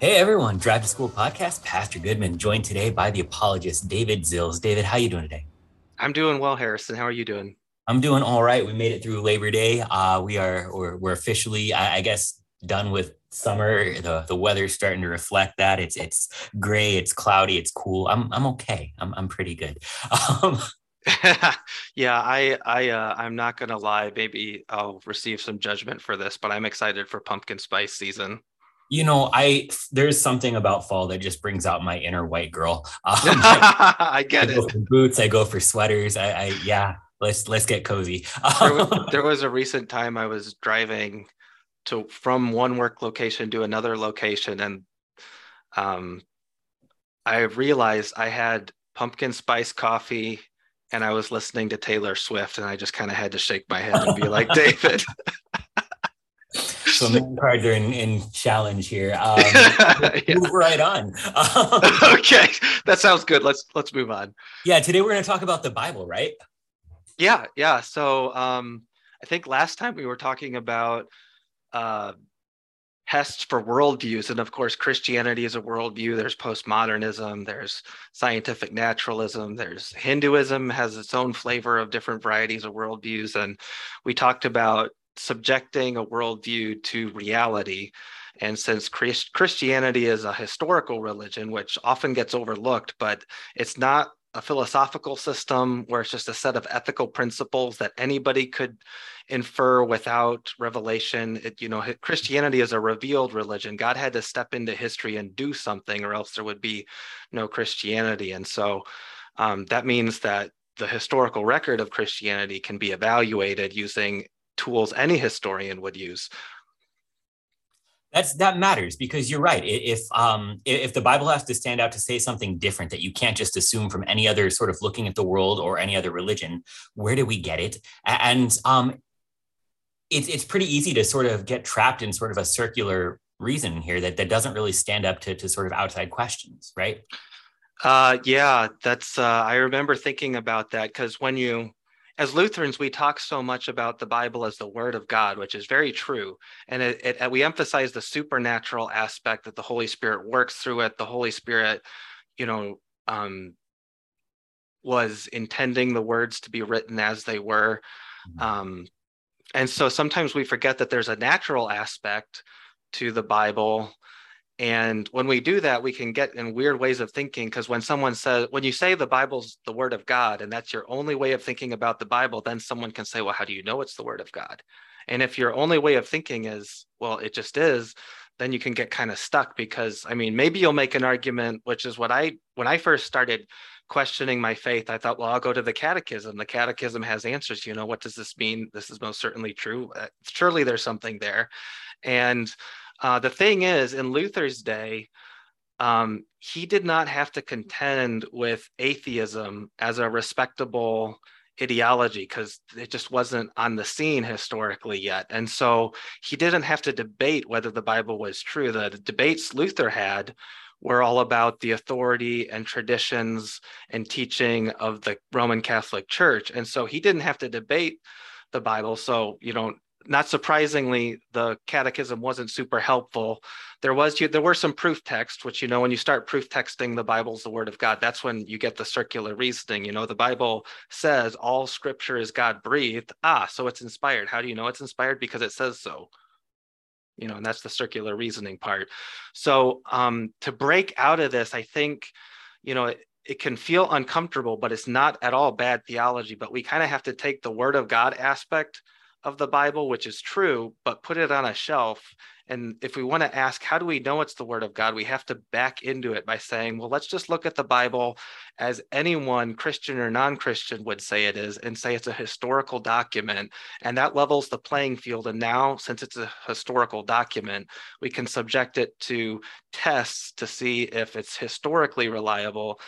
Hey everyone, Drive to School podcast. Pastor Goodman joined today by the apologist David Zilz. David, how are you doing today? I'm doing well, Harrison. How are you doing? I'm doing all right. We made it through Labor Day. Uh, we are we're, we're officially, I, I guess, done with summer. The the weather's starting to reflect that. It's it's gray, it's cloudy, it's cool. I'm I'm okay. I'm I'm pretty good. Um, yeah, I I uh, I'm not gonna lie. Maybe I'll receive some judgment for this, but I'm excited for pumpkin spice season you know i there's something about fall that just brings out my inner white girl. Um, I, get I it. for boots i go for sweaters i, I yeah let's let's get cozy. There, was, there was a recent time i was driving to from one work location to another location and um i realized i had pumpkin spice coffee and i was listening to taylor swift and i just kind of had to shake my head and be like david so main cards are in, challenge here. Um, yeah. Move right on. okay, that sounds good. Let's let's move on. Yeah, today we're going to talk about the Bible, right? Yeah, yeah. So um, I think last time we were talking about uh, tests for worldviews, and of course, Christianity is a worldview. There's postmodernism. There's scientific naturalism. There's Hinduism has its own flavor of different varieties of worldviews, and we talked about subjecting a worldview to reality. And since Christ- Christianity is a historical religion, which often gets overlooked, but it's not a philosophical system where it's just a set of ethical principles that anybody could infer without revelation. It, you know, Christianity is a revealed religion. God had to step into history and do something, or else there would be no Christianity. And so um, that means that the historical record of Christianity can be evaluated using tools any historian would use. That's that matters because you're right. If um if the bible has to stand out to say something different that you can't just assume from any other sort of looking at the world or any other religion where do we get it? And um it's it's pretty easy to sort of get trapped in sort of a circular reason here that that doesn't really stand up to to sort of outside questions right? Uh yeah that's uh i remember thinking about that because when you as Lutherans, we talk so much about the Bible as the Word of God, which is very true. And it, it, we emphasize the supernatural aspect that the Holy Spirit works through it. The Holy Spirit, you know, um, was intending the words to be written as they were. Mm-hmm. Um, and so sometimes we forget that there's a natural aspect to the Bible and when we do that, we can get in weird ways of thinking because when someone says, when you say the Bible's the word of God and that's your only way of thinking about the Bible, then someone can say, well, how do you know it's the word of God? And if your only way of thinking is, well, it just is, then you can get kind of stuck because, I mean, maybe you'll make an argument, which is what I, when I first started questioning my faith, I thought, well, I'll go to the catechism. The catechism has answers. You know, what does this mean? This is most certainly true. Uh, surely there's something there. And uh, the thing is, in Luther's day, um, he did not have to contend with atheism as a respectable ideology because it just wasn't on the scene historically yet. And so he didn't have to debate whether the Bible was true. The, debates Luther had were all about the authority and traditions and teaching of the Roman Catholic Church. And so he didn't have to debate the Bible. So, you know, not surprisingly, the catechism wasn't super helpful. There was there were some proof text, which you know when you start proof texting the Bible's the word of God, that's when you get the circular reasoning. You know, the Bible says all scripture is God breathed. Ah, so it's inspired. How do you know it's inspired? Because it says so. You know, and that's the circular reasoning part. So um, to break out of this, I think, you know, it, it can feel uncomfortable, but it's not at all bad theology. But we kind of have to take the word of God aspect of the Bible, which is true, but put it on a shelf. And if we want to ask, how do we know it's the Word of God? We have to back into it by saying, well, let's just look at the Bible as anyone, Christian or non Christian, would say it is, and say it's a historical document. And that levels the playing field. And now, since it's a historical document, we can subject it to tests to see if it's historically reliable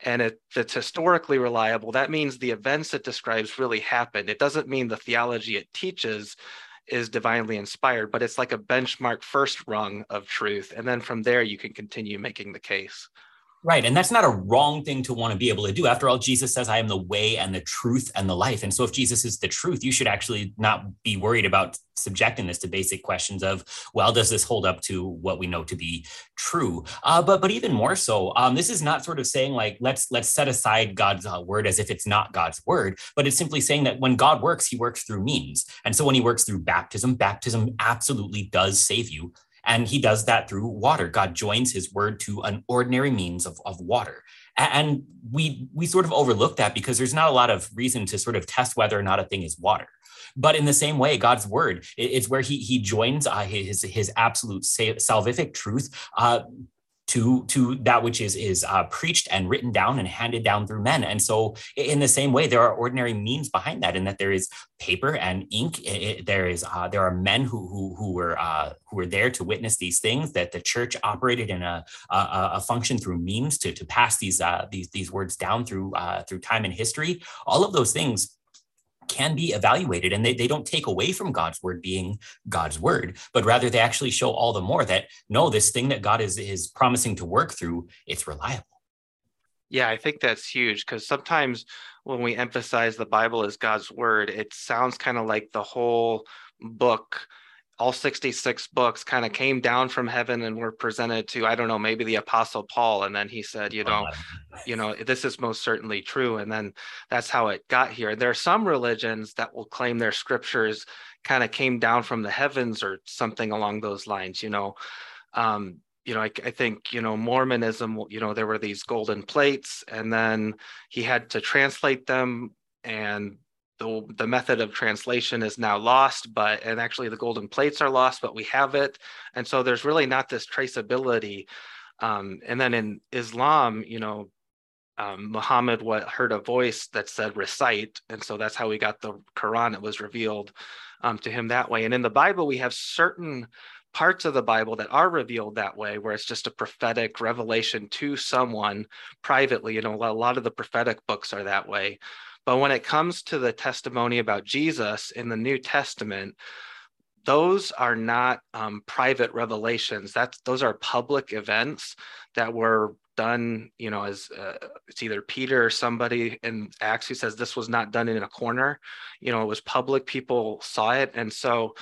and if it's historically reliable, that means the events it describes really happened. It doesn't mean the theology it teaches is divinely inspired, but it's like a benchmark first rung of truth. And then from there, you can continue making the case. Right. And that's not a wrong thing to want to be able to do. After all, Jesus says, I am the way and the truth and the life. And so if Jesus is the truth, you should actually not be worried about subjecting this to basic questions of, well, does this hold up to what we know to be true? Uh, but but even more so, um, this is not sort of saying like let's let's set aside God's uh, word as if it's not God's word, but it's simply saying that when God works, He works through means. And so when He works through baptism, baptism absolutely does save you and he does that through water. God joins his word to an ordinary means of, of water. And we we sort of overlook that because there's not a lot of reason to sort of test whether or not a thing is water. But in the same way, God's word is where he he joins uh, his his absolute salvific truth uh, to to that which is is uh, preached and written down and handed down through men. And so in the same way there are ordinary means behind that in that there is paper and ink. It, there is uh, there are men who who, who were uh, who were there to witness these things that the church operated in a a, a function through means to to pass these uh, these these words down through uh, through time and history. All of those things can be evaluated and they, they don't take away from God's word being God's word, but rather they actually show all the more that no, this thing that God is is promising to work through, it's reliable. Yeah, I think that's huge because sometimes when we emphasize the Bible as God's word, it sounds kind of like the whole book all 66 books kind of came down from heaven and were presented to i don't know maybe the apostle paul and then he said you know you know this is most certainly true and then that's how it got here. There are some religions that will claim their scriptures kind of came down from the heavens or something along those lines you know? Um, you know I, I think you know mormonism you know there were these golden plates and then he had to translate them and the, the method of translation is now lost, but and actually the golden plates are lost, but we have it. And so there's really not this traceability. Um, and then in Islam, you know, um, Muhammad what, heard a voice that said recite. And so that's how we got the Quran. It was revealed um, to him that way. And in the Bible, we have certain parts of the Bible that are revealed that way, where it's just a prophetic revelation to someone privately. You know, a lot of the prophetic books are that way. But when it comes to the testimony about Jesus in the New Testament, those are not um, private revelations. That's those are public events that were done. You know, as uh, it's either Peter or somebody in Acts who says this was not done in a corner. You know, it was public. People saw it, and so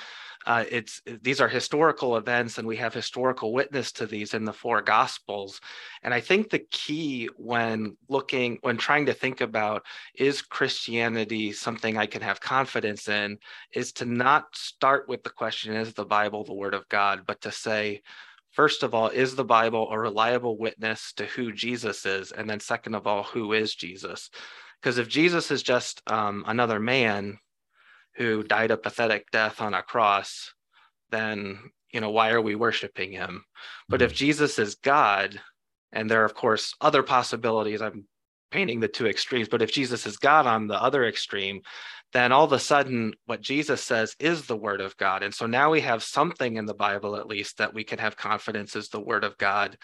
uh, it's these are historical events and we have historical witness to these in the four gospels and i think the key when looking when trying to think about is christianity something i can have confidence in is to not start with the question is the bible the word of god but to say First of all, is the Bible a reliable witness to who Jesus is? And then, second of all, who is Jesus? Because if Jesus is just um, another man, who died a pathetic death on a cross, then you know why are we worshiping him? But mm-hmm. if Jesus is God, and there are of course other possibilities, I'm painting the two extremes, but if Jesus is God on the other extreme, then all of a sudden what Jesus says is the word of God. And so now we have something in the Bible at least that we can have confidence is the word of God.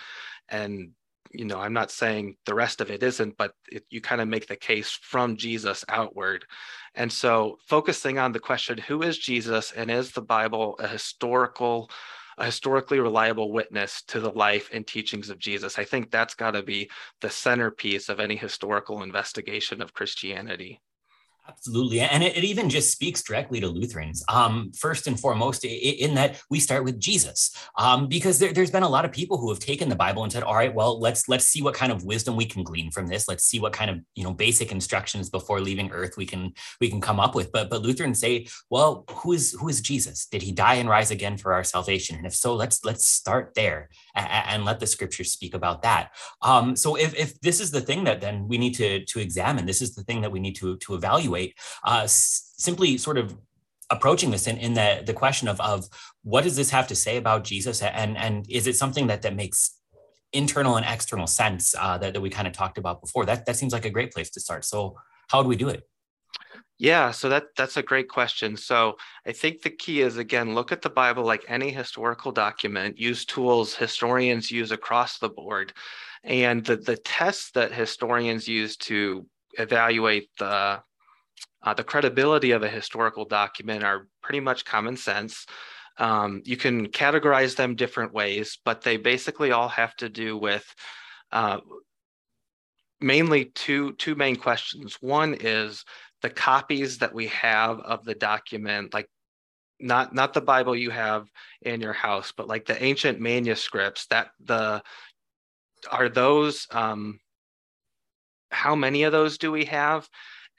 And you know i'm not saying the rest of it isn't but it, you kind of make the case from jesus outward. And so focusing on the question who is jesus and is the bible a historical a historically reliable witness to the life and teachings of jesus? I think that's got to be the centerpiece of any historical investigation of christianity Absolutely. And it, it, even just speaks directly to Lutherans. Um, first and foremost, in that we start with Jesus, um, because there, has been a lot of people who have taken the Bible and said, all right, well, let's let's see what kind of wisdom we can glean from this. Let's see what kind of you know basic instructions before leaving earth we can we can come up with. But but Lutherans say, well, who is who is Jesus? Did he die and rise again for our salvation? And if so, let's let's start there and, and let the scriptures speak about that. Um, so if, if this is the thing that then we need to to examine, this is the thing that we need to to evaluate evaluate, uh, s- simply sort of approaching this in, in the, the question of, of what does this have to say about Jesus? And, and is it something that, that makes internal and external sense uh, that, that we kind of talked about before? That, that seems like a great place to start. So how do we do it? Yeah, so that that's a great question. So I think the key is again look at the Bible like any historical document, use tools historians use across the board. And the the tests that historians use to evaluate the uh, the credibility of a historical document are pretty much common sense. Um, you can categorize them different ways, but they basically all have to do with uh, mainly two two main questions. One is the copies that we have of the document, like not not the Bible you have in your house, but like the ancient manuscripts that the are those um, how many of those do we have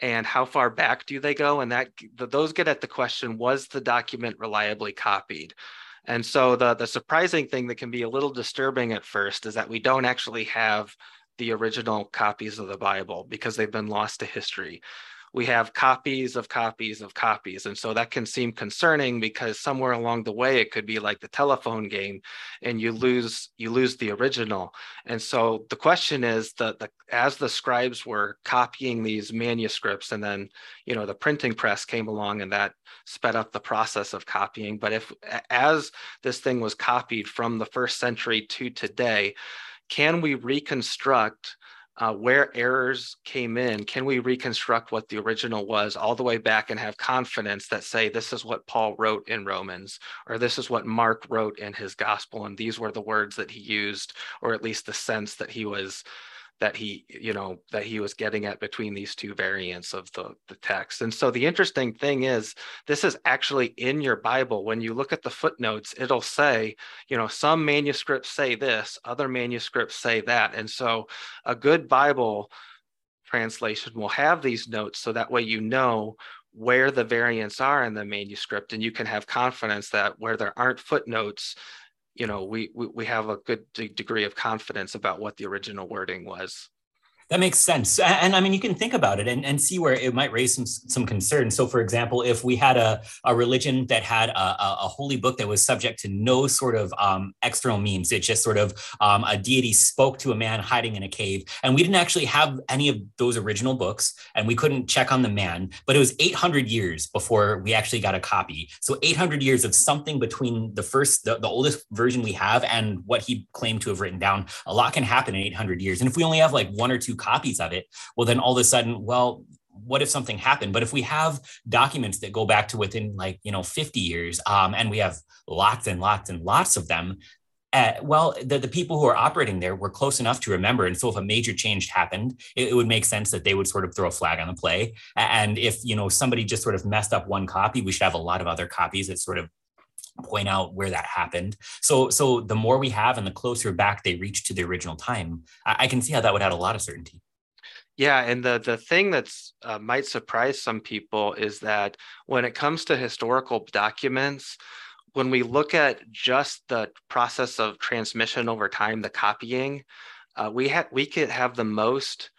and how far back do they go? And that those get at the question was the document reliably copied? And so the the surprising thing that can be a little disturbing at first is that we don't actually have the original copies of the bible because they've been lost to history we have copies of copies of copies. And so that can seem concerning because somewhere along the way it could be like the telephone game and you lose you lose the original. And so the question is that the, as the scribes were copying these manuscripts and then you know the printing press came along and that sped up the process of copying. But if as this thing was copied from the first century to today, can we reconstruct uh, where errors came in, can we reconstruct what the original was all the way back and have confidence that say this is what Paul wrote in Romans, or this is what Mark wrote in his gospel, and these were the words that he used, or at least the sense that he was that he you know that he was getting at between these two variants of the, the text. And so the interesting thing is this is actually in your bible. When you look at the footnotes it'll say you know some manuscripts say this other manuscripts say that. And so a good bible translation will have these notes so that way you know where the variants are in the manuscript and you can have confidence that where there aren't footnotes you know we, we we have a good degree of confidence about what the original wording was that makes sense. And I mean, you can think about it and, and see where it might raise some, some concern. So, for example, if we had a, a religion that had a, a holy book that was subject to no sort of um, external means, it just sort of um, a deity spoke to a man hiding in a cave, and we didn't actually have any of those original books, and we couldn't check on the man, but it was 800 years before we actually got a copy. So, 800 years of something between the first, the, the oldest version we have and what he claimed to have written down. A lot can happen in 800 years. And if we only have like one or two copies of it, well, then all of a sudden, well, what if something happened? But if we have documents that go back to within like, you know, 50 years, um, and we have lots and lots and lots of them, uh, well, the, the people who are operating there were close enough to remember. And so if a major change happened, it, it, would make sense that they would sort of throw a flag on the play. And if, you know, somebody just sort of messed up one copy, we should have a lot of other copies that sort of point out where that happened. So, so the more we have and the closer back they reach to the original time, I, I can see how that would add a lot of certainty. Yeah, and the the thing that's uh, might surprise some people is that when it comes to historical documents, when we look at just the process of transmission over time, the copying, uh, we have we could have the most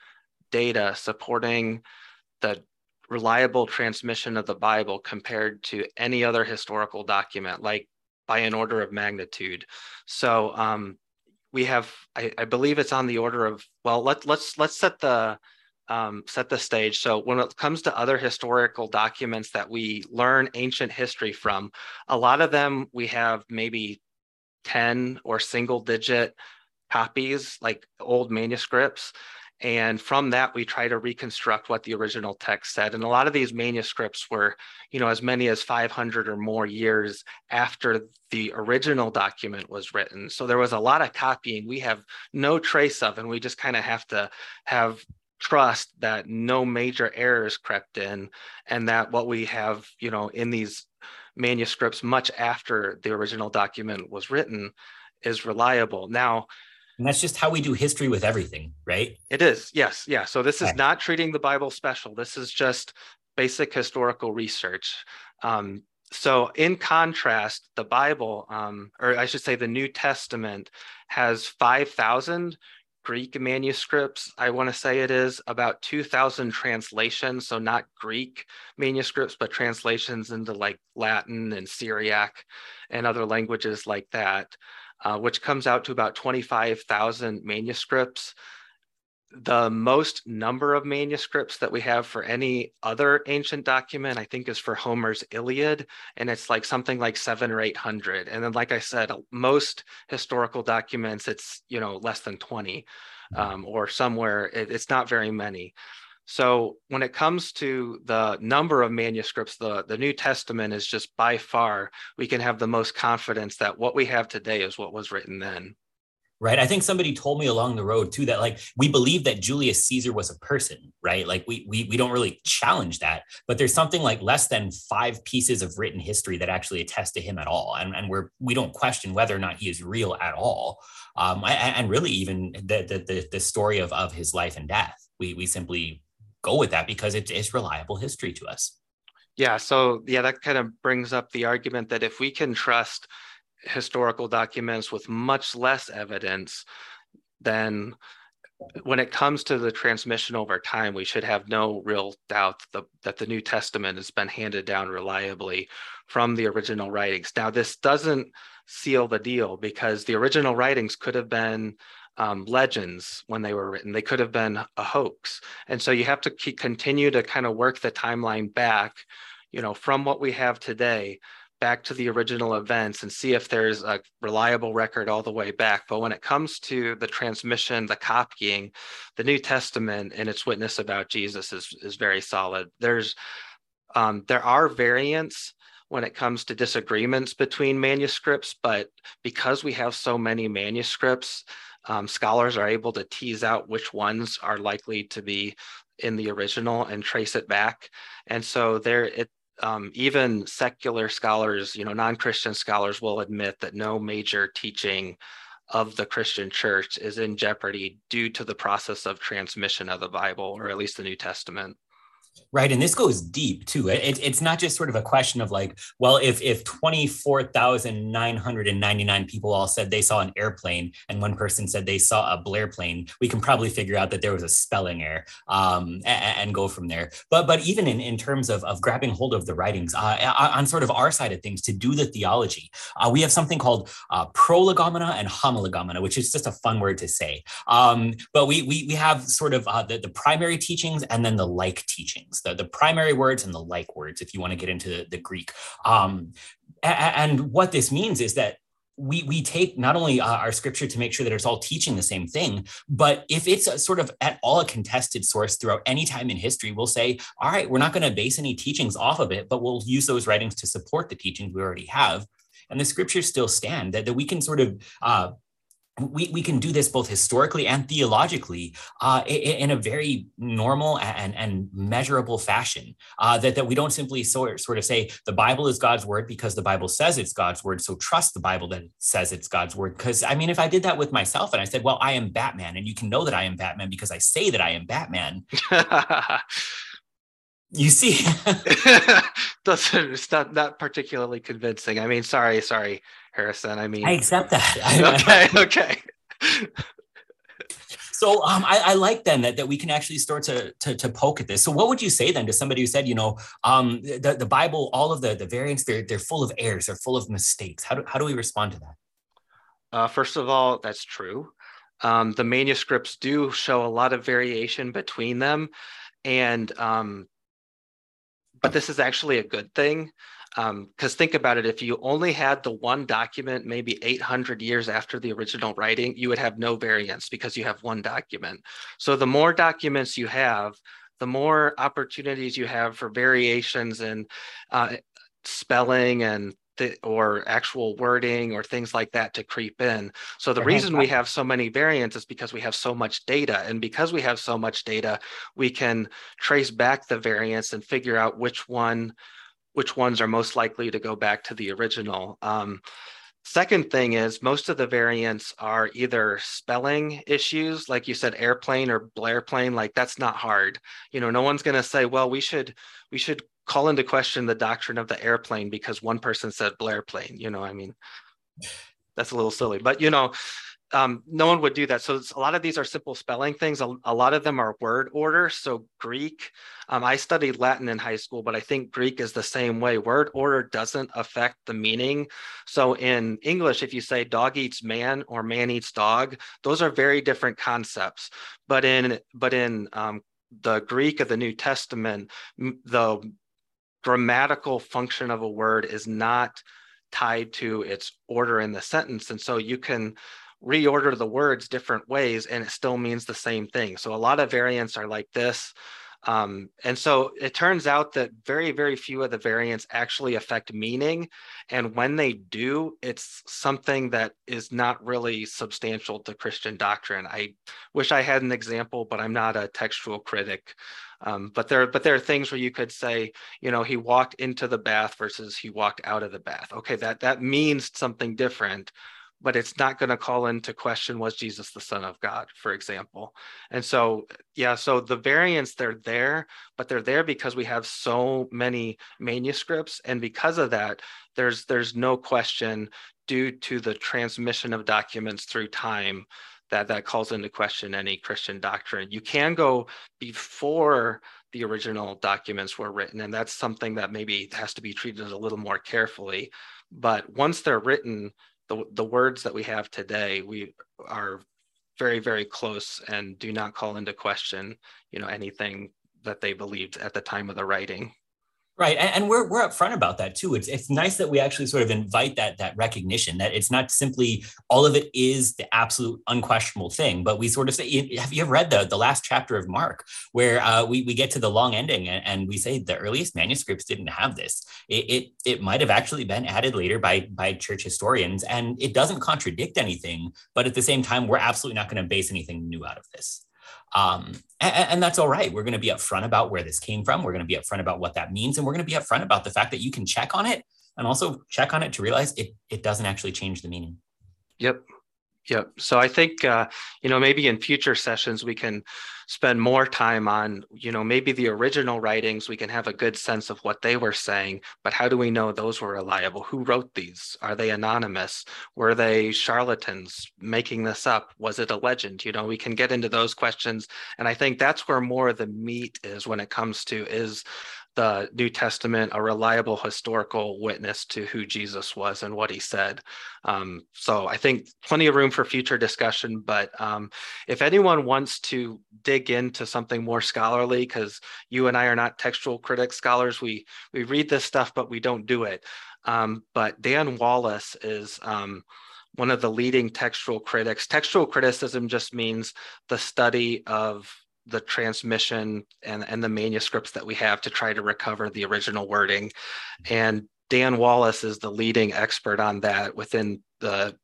data supporting the reliable transmission of the Bible compared to any other historical document, like by an order of magnitude. So um, we have, I, I, believe it's on the order of, well, let, let's let's set the um, set the stage. So when it comes to other historical documents that we learn ancient history from, a lot of them we have maybe 10 or single digit copies, like old manuscripts. And from that, we try to reconstruct what the original text said. And a lot of these manuscripts were, you know, as many as 500 or more years after the original document was written. So there was a lot of copying we have no trace of, and we just kind of have to have trust that no major errors crept in and that what we have, you know, in these manuscripts much after the original document was written is reliable. Now, and that's just how we do history with everything, right? It is. Yes. Yeah. So this is not treating the Bible special. This is just basic historical research. Um, so, in contrast, the Bible, um, or I should say, the New Testament, has 5,000 Greek manuscripts. I want to say it is about 2,000 translations. So, not Greek manuscripts, but translations into like Latin and Syriac and other languages like that uh, which comes out to about 25,000 manuscripts. The most number of manuscripts that we have for any other ancient document, I think, is for Homer's Iliad, and it's like something like seven or 800. And then, like I said, most historical documents, it's you know less than 20, um, or somewhere. It, it's not very many. So when it comes to the number of manuscripts, the, the New Testament is just by far, we can have the most confidence that what we have today is what was written then. right? I think somebody told me along the road too that like we believe that julius caesar was a person right? Like we we, we don't really challenge that but there's something like less than five pieces of written history that actually attest to him at all. And, and we're we don't question whether or not he is real at all. Um, and, and really even the, the the the story of of his life and death. We we simply go with that because it is reliable history to us yeah so yeah that kind of brings up the argument that if we can trust historical documents with much less evidence, then when it comes to the transmission over time, we should have no real doubt the, that the New Testament has been handed down reliably from the original writings. Now, this doesn't seal the deal because the original writings could have been um, legends when they were written. They could have been a hoax. And so you have to keep, continue to kind of work the timeline back, you know, from what we have today back to the original events and see if there's a reliable record all the way back. But when it comes to the transmission, the copying, the New Testament and its witness about Jesus is, is very solid. There's um, there are variants when it comes to disagreements between manuscripts, but because we have so many manuscripts, um, scholars are able to tease out which ones are likely to be in the original and trace it back. And so there, it, um, even secular scholars, you know, non-Christian scholars will admit that no major teaching of the Christian church is in jeopardy due to the process of transmission of the Bible, or at least the New Testament. Right. And this goes deep too. It, it's not just sort of a question of like, well, if, if 24,999 people all said they saw an airplane and one person said they saw a Blair plane, we can probably figure out that there was a spelling error um, and, and, go from there. But but even in, in terms of, of grabbing hold of the writings uh, on sort of our side of things to do the theology, uh, we have something called uh, prolegomena and homologoumena which is just a fun word to say. Um, but we, we, we have sort of uh, the, the primary teachings and then the like teachings the, the primary words and the like words, if you want to get into the, the Greek. Um, and, what this means is that we we take not only uh, our scripture to make sure that it's all teaching the same thing, but if it's a sort of at all a contested source throughout any time in history, we'll say, all right, we're not going to base any teachings off of it, but we'll use those writings to support the teachings we already have. And the scriptures still stand that, that we can sort of uh, we, we can do this both historically and theologically uh, in, in, a very normal and, and measurable fashion. Uh, that, that we don't simply sort, sort of say the Bible is God's word because the Bible says it's God's word. So trust the Bible that says it's God's word. Because I mean, if I did that with myself and I said, well, I am Batman, and you can know that I am Batman because I say that I am Batman. you see doesn't it's not not particularly convincing i mean sorry sorry harrison i mean i accept that okay okay so um, I, I, like then that, that we can actually start to, to, to poke at this. So what would you say then to somebody who said, you know, um, the, the Bible, all of the, the variants, they're, they're full of errors, they're full of mistakes. How do, how do we respond to that? Uh, first of all, that's true. Um, the manuscripts do show a lot of variation between them. And um, but this is actually a good thing because um, think about it if you only had the one document maybe 800 years after the original writing you would have no variance because you have one document so the more documents you have the more opportunities you have for variations in uh, spelling and the, or actual wording or things like that to creep in. So the reason we have so many variants is because we have so much data. And because we have so much data, we can trace back the variants and figure out which one, which ones are most likely to go back to the original. Um, Second thing is most of the variants are either spelling issues, like you said, airplane or Blair plane. Like that's not hard. You know, no one's going to say, well, we should we should call into question the doctrine of the airplane because one person said Blair plane. You know, I mean, that's a little silly, but you know, um, no one would do that. So a lot of these are simple spelling things. A, a lot of them are word order. So Greek, um, I studied Latin in high school, but I think Greek is the same way. Word order doesn't affect the meaning. So in English, if you say dog eats man or man eats dog, those are very different concepts. But in but in um, the Greek of the New Testament, the grammatical function of a word is not tied to its order in the sentence. And so you can reorder the words different ways and it still means the same thing. So a lot of variants are like this. Um, and so it turns out that very, very few of the variants actually affect meaning. And when they do, it's something that is not really substantial to Christian doctrine. I wish I had an example, but I'm not a textual critic. Um, but there, but there are things where you could say, you know, he walked into the bath versus he walked out of the bath. Okay, that that means something different but it's not going to call into question was Jesus the Son of God, for example. And so, yeah, so the variants they're there, but they're there because we have so many manuscripts, and because of that, there's there's no question due to the transmission of documents through time that that calls into question any Christian doctrine. You can go before the original documents were written, and that's something that maybe has to be treated a little more carefully. But once they're written, the, the words that we have today, we are very, very close and do not call into question, you know, anything that they believed at the time of the writing. Right, and, we're we're upfront about that too. It's it's nice that we actually sort of invite that that recognition that it's not simply all of it is the absolute unquestionable thing, but we sort of say, have you ever read the the last chapter of Mark where uh, we we get to the long ending and, and, we say the earliest manuscripts didn't have this. It it, it might have actually been added later by by church historians, and it doesn't contradict anything. But at the same time, we're absolutely not going to base anything new out of this. Um, and, and, that's all right. We're going to be upfront about where this came from. We're going to be upfront about what that means. And we're going to be upfront about the fact that you can check on it and also check on it to realize it, it doesn't actually change the meaning. Yep. Yep. So I think, uh, you know, maybe in future sessions, we can spend more time on, you know, maybe the original writings, we can have a good sense of what they were saying, but how do we know those were reliable? Who wrote these? Are they anonymous? Were they charlatans making this up? Was it a legend? You know, we can get into those questions. And I think that's where more of the meat is when it comes to is the New Testament a reliable historical witness to who Jesus was and what he said. Um, so I think plenty of room for future discussion. But um, if anyone wants to dig into something more scholarly, because you and I are not textual critics scholars, we we read this stuff, but we don't do it. Um, but Dan Wallace is um, one of the leading textual critics. Textual criticism just means the study of the transmission and, and the manuscripts that we have to try to recover the original wording. And Dan Wallace is the leading expert on that within the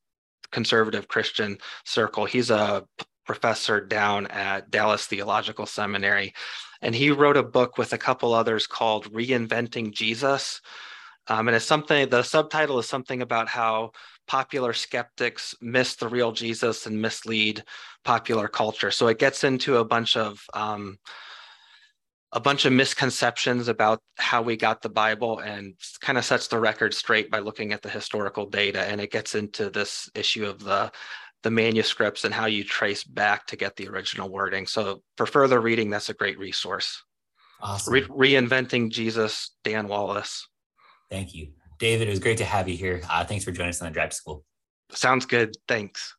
conservative Christian circle. He's a professor down at Dallas Theological Seminary. And he wrote a book with a couple others called Reinventing Jesus. Um, and it's something, the subtitle is something about how popular skeptics miss the real Jesus and mislead popular culture. So it gets into a bunch of um, a bunch of misconceptions about how we got the Bible and kind of sets the record straight by looking at the historical data. And it gets into this issue of the the manuscripts and how you trace back to get the original wording. So for further reading, that's a great resource. Awesome. Re- reinventing Jesus, Dan Wallace. Thank you. David, it was great to have you here. Uh, thanks for joining us on the drive school. Sounds good. Thanks.